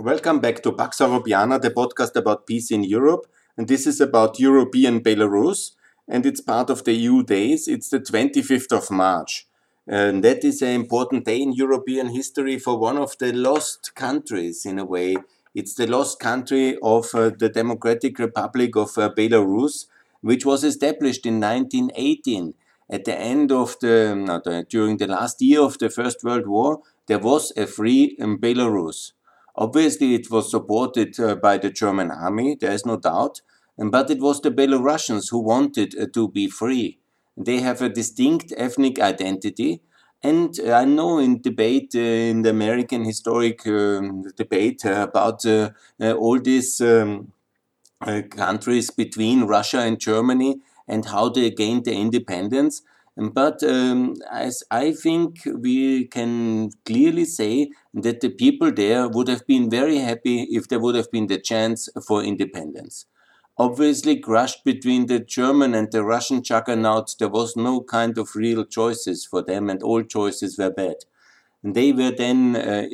Welcome back to Pax Europiana, the podcast about peace in Europe. And this is about European Belarus, and it's part of the EU days. It's the 25th of March. And that is an important day in European history for one of the lost countries, in a way. It's the lost country of uh, the Democratic Republic of uh, Belarus, which was established in 1918. At the end of the, the, during the last year of the First World War, there was a free um, Belarus. Obviously, it was supported uh, by the German army, there is no doubt, but it was the Belarusians who wanted uh, to be free. They have a distinct ethnic identity, and I know in debate, uh, in the American historic um, debate about uh, uh, all these um, uh, countries between Russia and Germany and how they gained their independence, but um, as I think we can clearly say that the people there would have been very happy if there would have been the chance for independence. Obviously, crushed between the German and the Russian juggernauts, there was no kind of real choices for them, and all choices were bad. And they were then uh,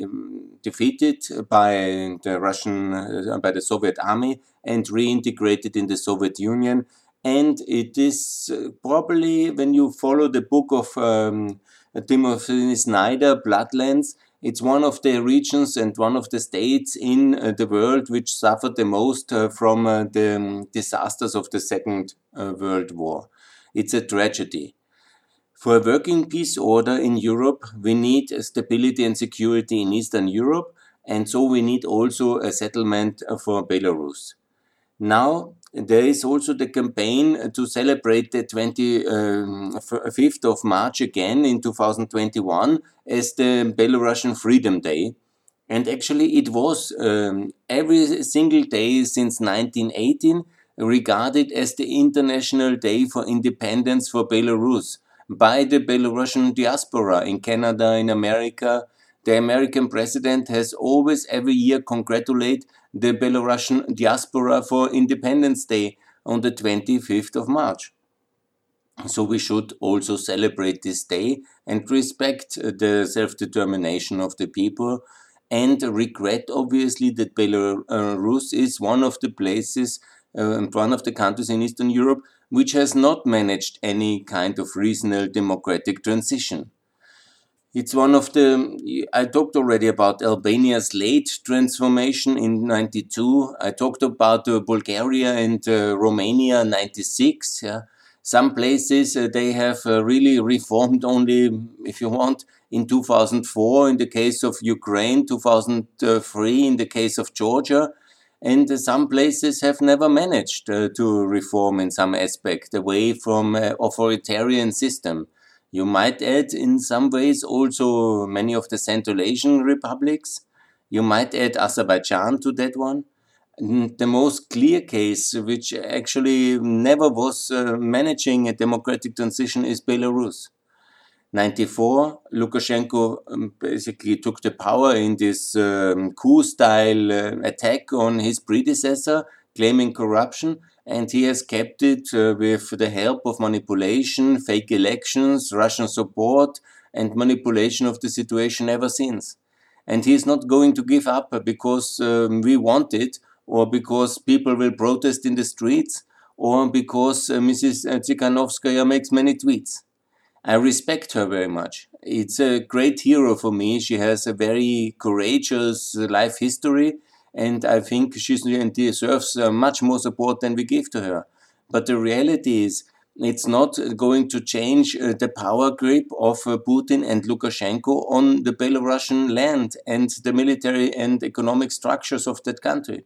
defeated by the Russian, uh, by the Soviet army, and reintegrated in the Soviet Union and it is uh, probably when you follow the book of um, Timothy Snyder, Bloodlands, it's one of the regions and one of the states in uh, the world which suffered the most uh, from uh, the um, disasters of the Second uh, World War. It's a tragedy. For a working peace order in Europe, we need stability and security in Eastern Europe, and so we need also a settlement uh, for Belarus. Now, there is also the campaign to celebrate the 25th um, of March again in 2021 as the Belarusian Freedom Day. And actually, it was um, every single day since 1918 regarded as the International Day for Independence for Belarus by the Belarusian diaspora in Canada, in America. The American president has always every year congratulated the Belarusian diaspora for Independence Day on the 25th of March. So we should also celebrate this day and respect the self determination of the people and regret, obviously, that Belarus is one of the places uh, and one of the countries in Eastern Europe which has not managed any kind of reasonable democratic transition. It's one of the, I talked already about Albania's late transformation in 92. I talked about uh, Bulgaria and uh, Romania 96. Yeah. Some places uh, they have uh, really reformed only, if you want, in 2004 in the case of Ukraine, 2003 in the case of Georgia. And uh, some places have never managed uh, to reform in some aspect away from authoritarian system. You might add in some ways also many of the Central Asian republics. You might add Azerbaijan to that one. The most clear case, which actually never was uh, managing a democratic transition, is Belarus. 94, Lukashenko um, basically took the power in this um, coup style uh, attack on his predecessor, claiming corruption and he has kept it uh, with the help of manipulation, fake elections, Russian support, and manipulation of the situation ever since. And he is not going to give up because um, we want it, or because people will protest in the streets, or because uh, Mrs. Tsikhanovskaya makes many tweets. I respect her very much. It's a great hero for me. She has a very courageous life history and I think she deserves uh, much more support than we give to her. But the reality is, it's not going to change uh, the power grip of uh, Putin and Lukashenko on the Belarusian land and the military and economic structures of that country,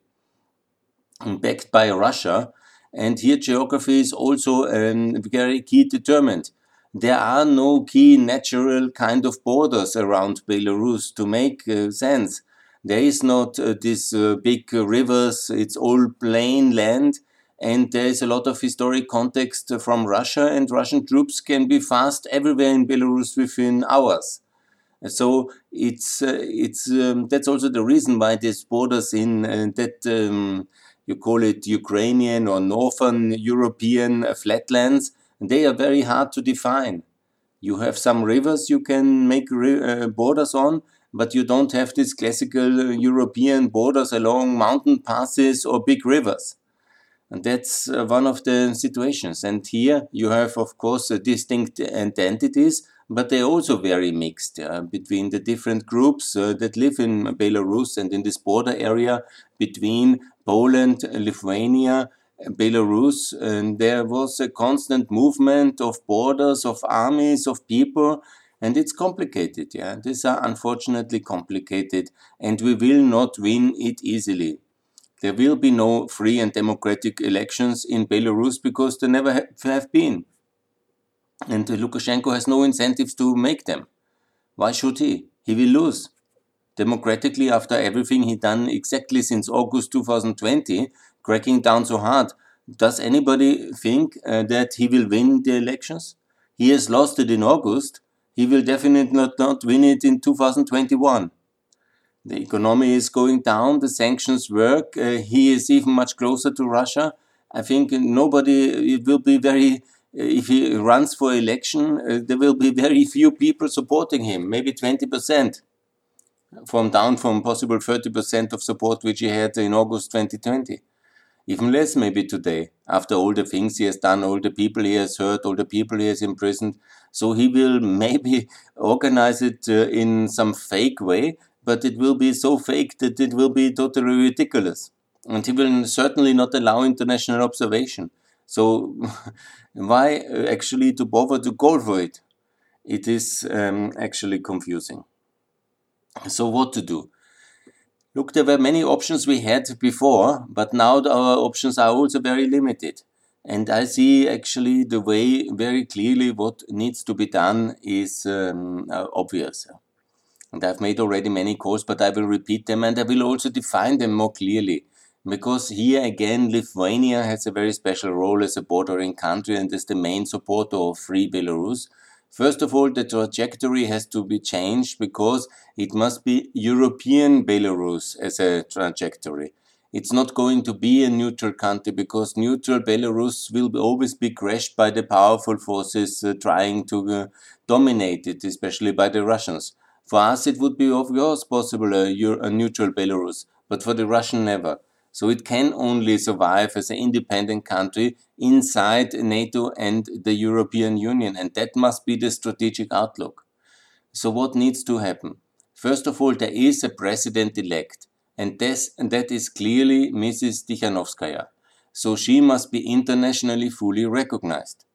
backed by Russia. And here, geography is also um, very key determined. There are no key natural kind of borders around Belarus to make uh, sense. There is not uh, these uh, big rivers, it's all plain land. And there is a lot of historic context from Russia, and Russian troops can be fast everywhere in Belarus within hours. So it's uh, it's um, that's also the reason why these borders in uh, that um, you call it Ukrainian or Northern European flatlands, they are very hard to define. You have some rivers you can make uh, borders on, but you don't have these classical European borders along mountain passes or big rivers. And that's uh, one of the situations. And here you have, of course, uh, distinct identities, but they're also very mixed uh, between the different groups uh, that live in Belarus and in this border area between Poland, Lithuania, Belarus. And there was a constant movement of borders, of armies, of people. And it's complicated, yeah. These are unfortunately complicated, and we will not win it easily. There will be no free and democratic elections in Belarus because there never have been. And Lukashenko has no incentives to make them. Why should he? He will lose. Democratically, after everything he done exactly since August 2020, cracking down so hard, does anybody think uh, that he will win the elections? He has lost it in August. He will definitely not, not win it in 2021. The economy is going down. The sanctions work. Uh, he is even much closer to Russia. I think nobody, it will be very if he runs for election, uh, there will be very few people supporting him, maybe 20%, from down from possible 30% of support which he had in August 2020. Even less maybe today, after all the things he has done, all the people he has hurt, all the people he has imprisoned. So he will maybe organize it uh, in some fake way, but it will be so fake that it will be totally ridiculous. And he will certainly not allow international observation. So why uh, actually to bother to call for it? It is um, actually confusing. So what to do? Look, there were many options we had before, but now our options are also very limited. And I see actually the way very clearly what needs to be done is um, uh, obvious. And I've made already many calls, but I will repeat them and I will also define them more clearly because here again Lithuania has a very special role as a bordering country and is the main supporter of free Belarus. First of all, the trajectory has to be changed because it must be European Belarus as a trajectory. It's not going to be a neutral country because neutral Belarus will always be crushed by the powerful forces uh, trying to uh, dominate it, especially by the Russians. For us, it would be, of course, possible a, a neutral Belarus, but for the Russian, never. So it can only survive as an independent country inside NATO and the European Union. And that must be the strategic outlook. So what needs to happen? First of all, there is a president elect. And, this, and that is clearly Mrs. Tikhanovskaya. So she must be internationally fully recognized.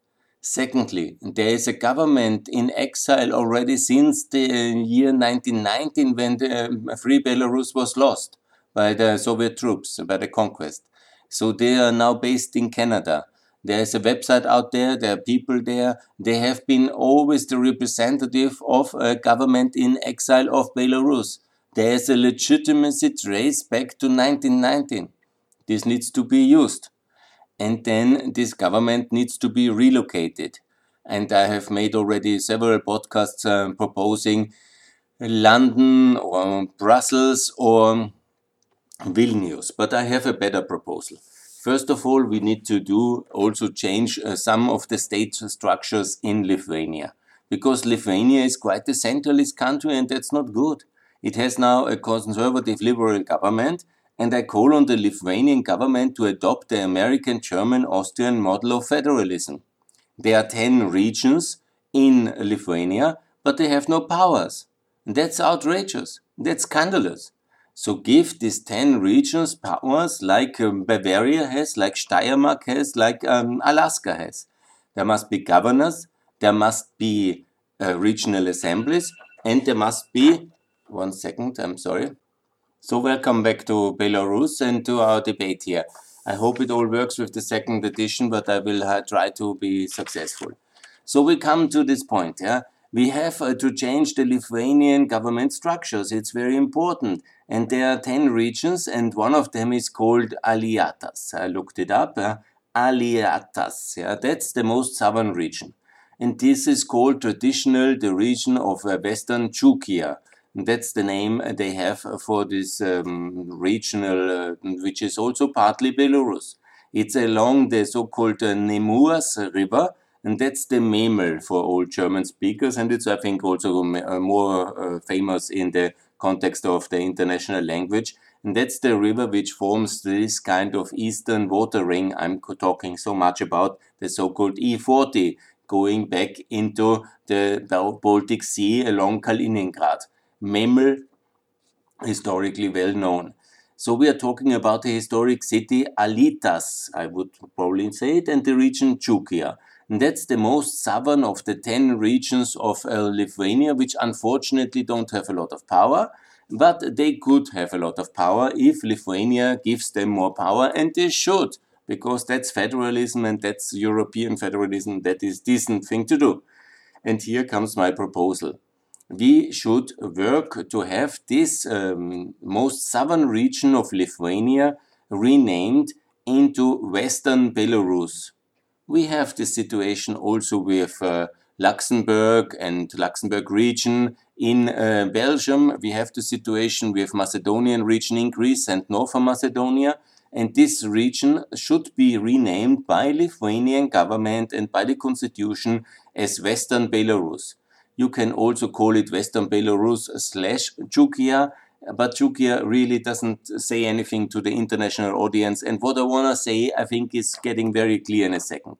Secondly, there is a government in exile already since the year 1919 when the um, Free Belarus was lost by the Soviet troops, by the conquest. So they are now based in Canada. There's a website out there, there are people there. They have been always the representative of a government in exile of Belarus. There's a legitimacy trace back to 1919. This needs to be used. And then this government needs to be relocated. And I have made already several podcasts uh, proposing London or Brussels or Vilnius. But I have a better proposal. First of all, we need to do also change uh, some of the state structures in Lithuania because Lithuania is quite a centralist country and that's not good. It has now a conservative liberal government and I call on the Lithuanian government to adopt the American, German, Austrian model of federalism. There are 10 regions in Lithuania, but they have no powers. That's outrageous. That's scandalous. So give these 10 regions powers like um, Bavaria has, like Steiermark has, like um, Alaska has. There must be governors, there must be uh, regional assemblies, and there must be, one second, I'm sorry. So welcome back to Belarus and to our debate here. I hope it all works with the second edition, but I will uh, try to be successful. So we come to this point, yeah we have uh, to change the Lithuanian government structures. It's very important. And there are 10 regions, and one of them is called Alytas. I looked it up. Uh, Alytas. Yeah, that's the most southern region. And this is called traditional the region of uh, Western Chukia. That's the name they have for this um, regional, uh, which is also partly Belarus. It's along the so-called uh, River, and that's the Memel for all German speakers, and it's I think also uh, more uh, famous in the context of the international language. And that's the river which forms this kind of eastern water ring I'm talking so much about, the so-called E40, going back into the Baltic Sea along Kaliningrad. Memel, historically well known. So we are talking about the historic city Alytas, I would probably say it, and the region Chukia. And that's the most southern of the 10 regions of uh, Lithuania, which unfortunately don't have a lot of power. But they could have a lot of power if Lithuania gives them more power, and they should, because that's federalism and that's European federalism. That is decent thing to do. And here comes my proposal we should work to have this um, most southern region of Lithuania renamed into Western Belarus. We have this situation also with uh, Luxembourg and Luxembourg region in uh, Belgium. We have the situation with Macedonian region in Greece and Northern Macedonia. And this region should be renamed by Lithuanian government and by the constitution as Western Belarus. You can also call it Western Belarus slash Chukia, but Chukia really doesn't say anything to the international audience. And what I want to say, I think, is getting very clear in a second.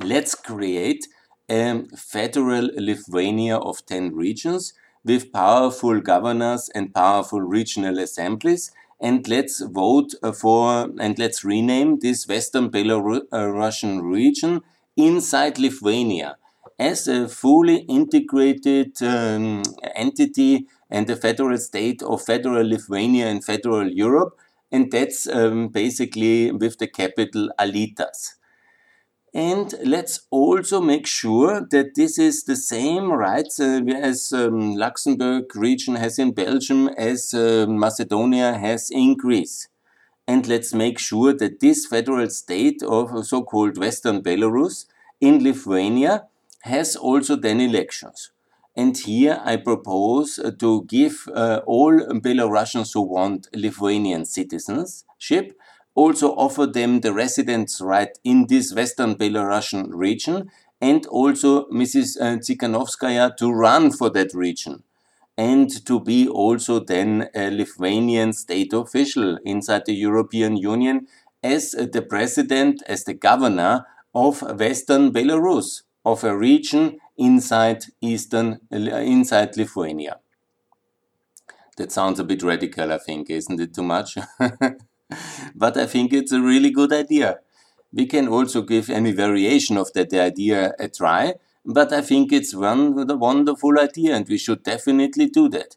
Let's create a federal Lithuania of 10 regions with powerful governors and powerful regional assemblies. And let's vote for and let's rename this Western Belarusian uh, region inside Lithuania as a fully integrated um, entity and a federal state of federal Lithuania and federal Europe. And that's um, basically with the capital Alytas. And let's also make sure that this is the same rights uh, as um, Luxembourg region has in Belgium, as uh, Macedonia has in Greece. And let's make sure that this federal state of so-called Western Belarus in Lithuania has also then elections. And here I propose uh, to give uh, all Belarusians who want Lithuanian citizenship, also offer them the residence right in this Western Belarusian region, and also Mrs. Uh, Tsikhanovskaya to run for that region and to be also then a Lithuanian state official inside the European Union as the president, as the governor of Western Belarus of a region inside eastern inside Lithuania. That sounds a bit radical, I think, isn't it too much? but I think it's a really good idea. We can also give any variation of that idea a try, but I think it's one wonderful idea and we should definitely do that.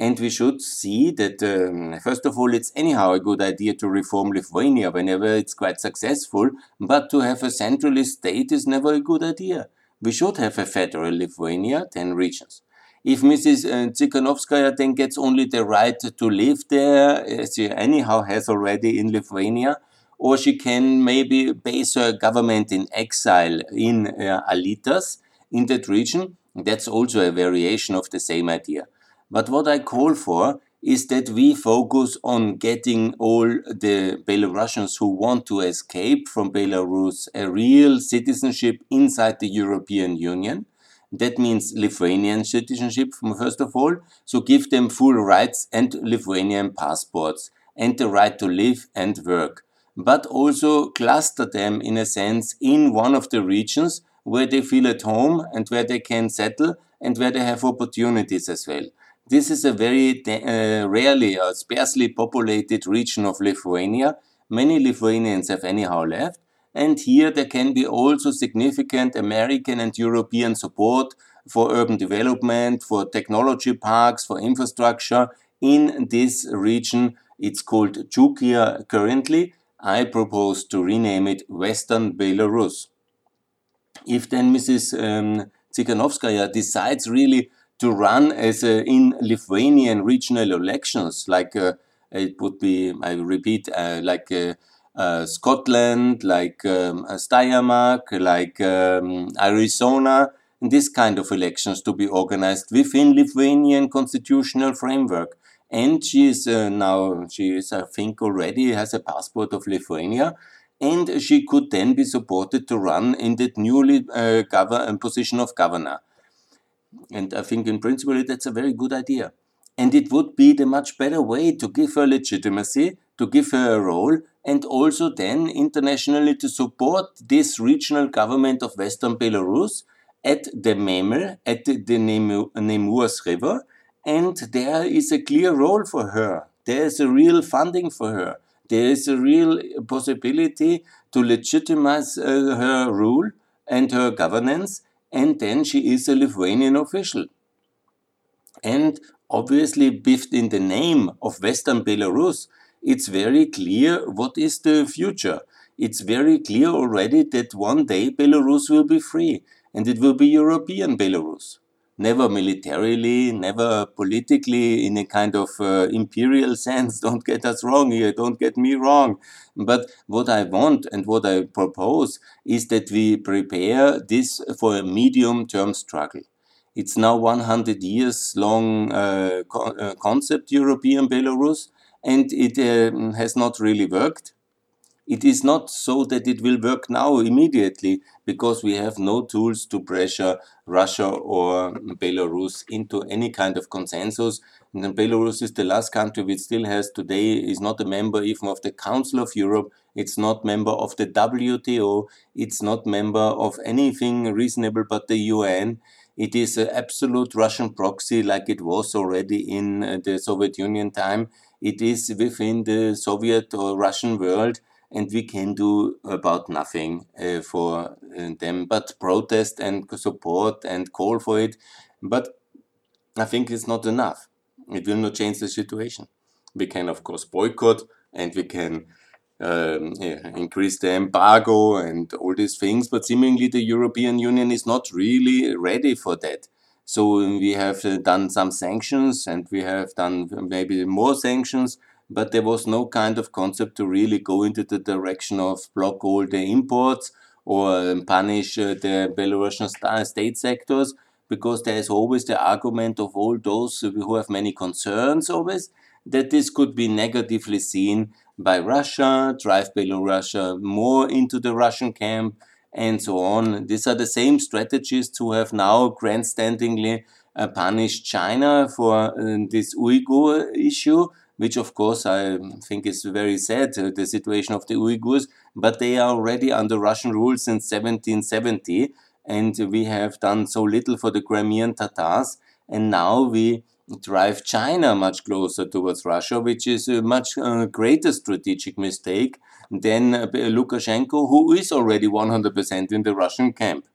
And we should see that, um, first of all, it's anyhow a good idea to reform Lithuania whenever it's quite successful, but to have a centralist state is never a good idea. We should have a federal Lithuania, 10 regions. If Mrs. Uh, Tsikhanovskaya then gets only the right to live there, as she anyhow has already in Lithuania, or she can maybe base her government in exile in uh, Alytas, in that region, that's also a variation of the same idea. But what I call for is that we focus on getting all the Belarusians who want to escape from Belarus a real citizenship inside the European Union. That means Lithuanian citizenship, first of all. So give them full rights and Lithuanian passports and the right to live and work. But also cluster them in a sense in one of the regions where they feel at home and where they can settle and where they have opportunities as well. This is a very uh, rarely or sparsely populated region of Lithuania. Many Lithuanians have anyhow left. And here there can be also significant American and European support for urban development, for technology parks, for infrastructure in this region. It's called Chukia currently. I propose to rename it Western Belarus. If then Mrs. Um, Tsikhanovskaya decides really to run as a, in Lithuanian regional elections, like uh, it would be, I repeat, uh, like uh, uh Scotland, like um, uh, Steiermark, like um, Arizona, this kind of elections to be organized within Lithuanian constitutional framework. And she is uh, now, she is, I think, already has a passport of Lithuania and she could then be supported to run in that newly uh, govern, position of governor. And I think in principle that's a very good idea. And it would be the much better way to give her legitimacy, to give her a role, and also then internationally to support this regional government of Western Belarus at the Memel, at the, Nemunas River, and there is a clear role for her. There is a real funding for her. There is a real possibility to legitimize uh, her rule and her governance, and then she is a Lithuanian official. And obviously, biffed in the name of Western Belarus, it's very clear what is the future. It's very clear already that one day Belarus will be free and it will be European Belarus. Never militarily, never politically in a kind of uh, imperial sense. Don't get us wrong here, don't get me wrong. But what I want and what I propose is that we prepare this for a medium term struggle. It's now 100 years long uh, co uh, concept, European Belarus, and it uh, has not really worked it is not so that it will work now immediately because we have no tools to pressure Russia or Belarus into any kind of consensus. And Belarus is the last country which still has today is not a member even of the Council of Europe. It's not member of the WTO. It's not member of anything reasonable but the UN. It is an absolute Russian proxy like it was already in uh, the Soviet Union time. It is within the Soviet or Russian world and we can do about nothing uh, for uh, them but protest and support and call for it. But I think it's not enough. It will not change the situation. We can, of course, boycott and we can um, yeah, increase the embargo and all these things, but seemingly the European Union is not really ready for that. So we have uh, done some sanctions and we have done maybe more sanctions but there was no kind of concept to really go into the direction of block all the imports or punish uh, the Belarusian state sectors because there is always the argument of all those who have many concerns always that this could be negatively seen by Russia, drive Belarus more into the Russian camp, and so on. These are the same strategists who have now grandstandingly uh, punished China for uh, this Uyghur issue which of course I think is very sad, uh, the situation of the Uyghurs, but they are already under Russian rule since 1770, and we have done so little for the Crimean Tatars, and now we drive China much closer towards Russia, which is a much uh, greater strategic mistake than uh, Lukashenko, who is already 100% in the Russian camp.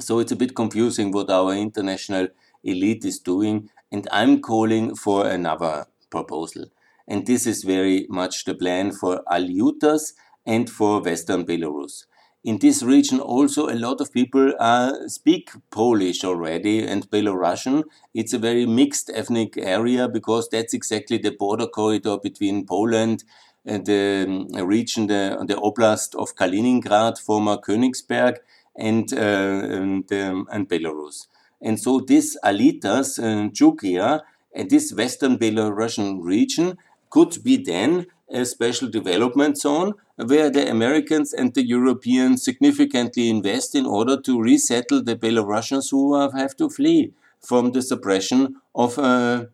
So it's a bit confusing what our international elite is doing, and I'm calling for another proposal. And this is very much the plan for Aljutas and for Western Belarus. In this region, also a lot of people uh, speak Polish already and Belarusian. It's a very mixed ethnic area because that's exactly the border corridor between Poland and the um, region, the, the oblast of Kaliningrad, former Königsberg, and, uh, and, um, and Belarus. And so this Alytas, uh, Jukia, and this Western Belarusian region could be then a special development zone where the Americans and the Europeans significantly invest in order to resettle the Belarusians who have to flee from the suppression of uh,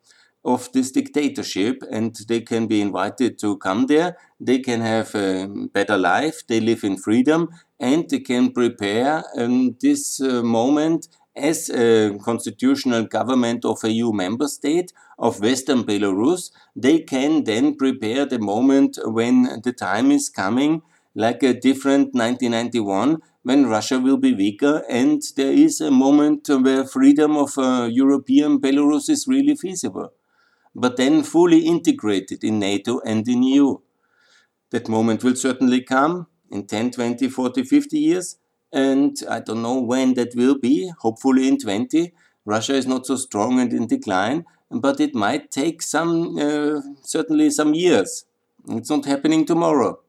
of this dictatorship. And they can be invited to come there. They can have a better life. They live in freedom. And they can prepare um, this uh, moment as a constitutional government of a EU member state of Western Belarus, they can then prepare the moment when the time is coming, like a different 1991, when Russia will be weaker and there is a moment where freedom of uh, European Belarus is really feasible, but then fully integrated in NATO and in EU. That moment will certainly come in 10, 20, 40, 50 years, and I don't know when that will be, hopefully in 20. Russia is not so strong and in decline, but it might take some, uh, certainly some years. It's not happening tomorrow.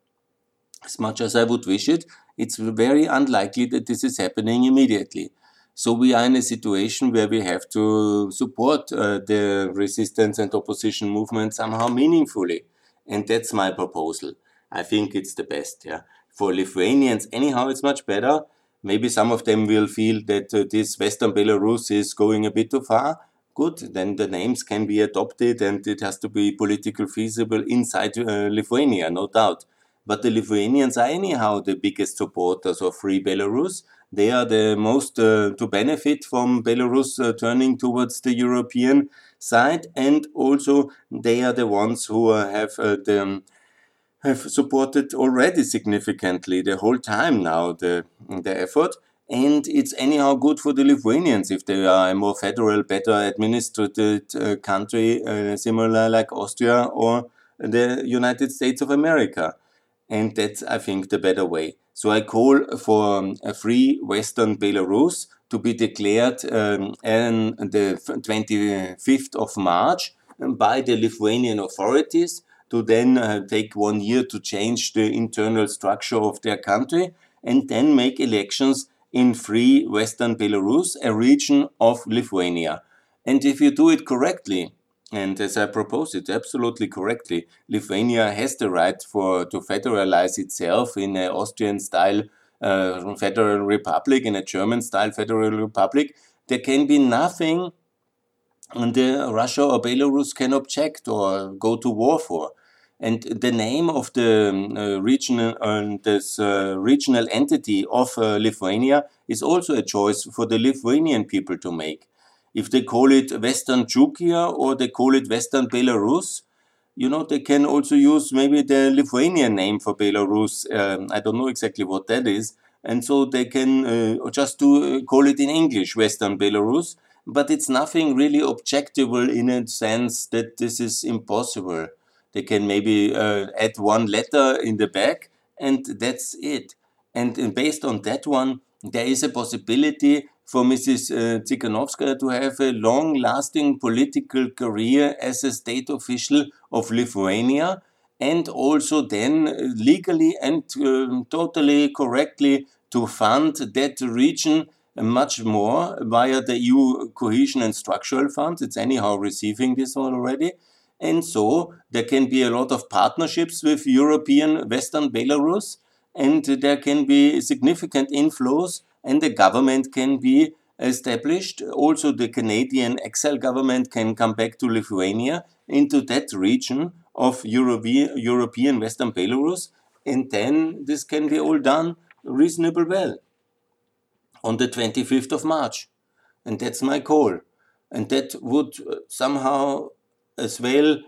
As much as I would wish it, it's very unlikely that this is happening immediately. So we are in a situation where we have to support uh, the resistance and opposition movement somehow meaningfully. And that's my proposal. I think it's the best, yeah for Lithuanians, anyhow, it's much better. Maybe some of them will feel that uh, this Western Belarus is going a bit too far. good, then the names can be adopted and it has to be politically feasible inside uh, Lithuania, no doubt. But the Lithuanians are anyhow the biggest supporters of Free Belarus. They are the most uh, to benefit from Belarus uh, turning towards the European side, and also they are the ones who uh, have uh, the have supported already significantly the whole time now the the effort and it's anyhow good for the Lithuanians if they are a more federal, better administered uh, country, uh, similar like Austria or the United States of America. And that's, I think, the better way. So I call for um, a free Western Belarus to be declared um, on the 25th of March by the Lithuanian authorities to then uh, take one year to change the internal structure of their country and then make elections in free Western Belarus, a region of Lithuania. And if you do it correctly, and as I propose it absolutely correctly, Lithuania has the right for to federalize itself in an Austrian style uh, federal republic, in a German style federal republic. There can be nothing the Russia or Belarus can object or go to war for. And the name of the um, uh, regional, uh, this uh, regional entity of uh, Lithuania is also a choice for the Lithuanian people to make. If they call it Western Chukia or they call it Western Belarus, you know, they can also use maybe the Lithuanian name for Belarus. Um, I don't know exactly what that is. And so they can uh, just do, uh, call it in English, Western Belarus. But it's nothing really objectable in a sense that this is impossible. They can maybe uh, add one letter in the back, and that's it. And, and based on that one, there is a possibility for Mrs. Uh, Tsikhanouskaya to have a long lasting political career as a state official of Lithuania and also then legally and uh, totally correctly to fund that region much more via the EU cohesion and structural funds. It's anyhow receiving this already. And so there can be a lot of partnerships with European Western Belarus, and there can be significant inflows, and the government can be established. Also, the Canadian exile government can come back to Lithuania into that region of Euro European Western Belarus, and then this can be all done reasonably well on the 25th of March. And that's my call. And that would uh, somehow as well,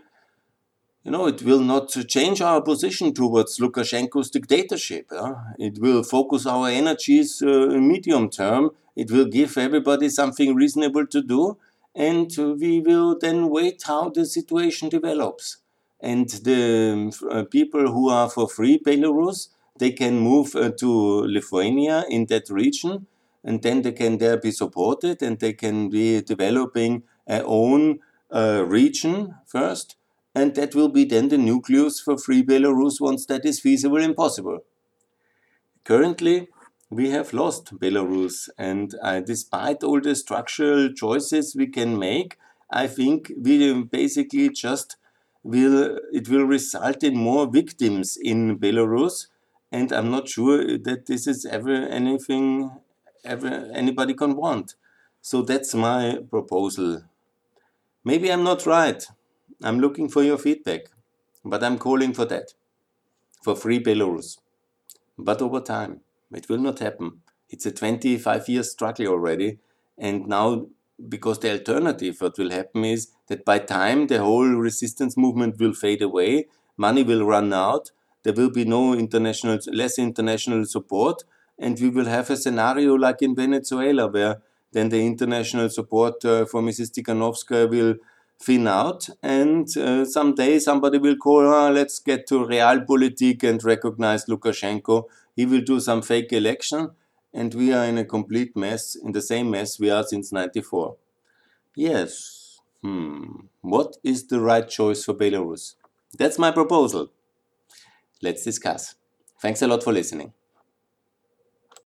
you know, it will not change our position towards Lukashenko's dictatorship. It will focus our energies uh, medium term. It will give everybody something reasonable to do, and we will then wait how the situation develops. And the uh, people who are for free Belarus, they can move uh, to Lithuania in that region, and then they can there be supported, and they can be developing their own uh, region first, and that will be then the nucleus for free Belarus once that is feasible and possible. Currently, we have lost Belarus, and uh, despite all the structural choices we can make, I think we basically just will it will result in more victims in Belarus, and I'm not sure that this is ever anything ever anybody can want. So that's my proposal Maybe I'm not right. I'm looking for your feedback, but I'm calling for that. For free Belarus. But over time, it will not happen. It's a 25 year struggle already, and now because the alternative what will happen is that by time the whole resistance movement will fade away, money will run out, there will be no international less international support, and we will have a scenario like in Venezuela where then the international support uh, for Mrs. Tikhanovskaya will thin out, and uh, someday somebody will call, oh, let's get to realpolitik and recognize Lukashenko. He will do some fake election, and we are in a complete mess, in the same mess we are since 94. Yes, hmm, what is the right choice for Belarus? That's my proposal. Let's discuss. Thanks a lot for listening.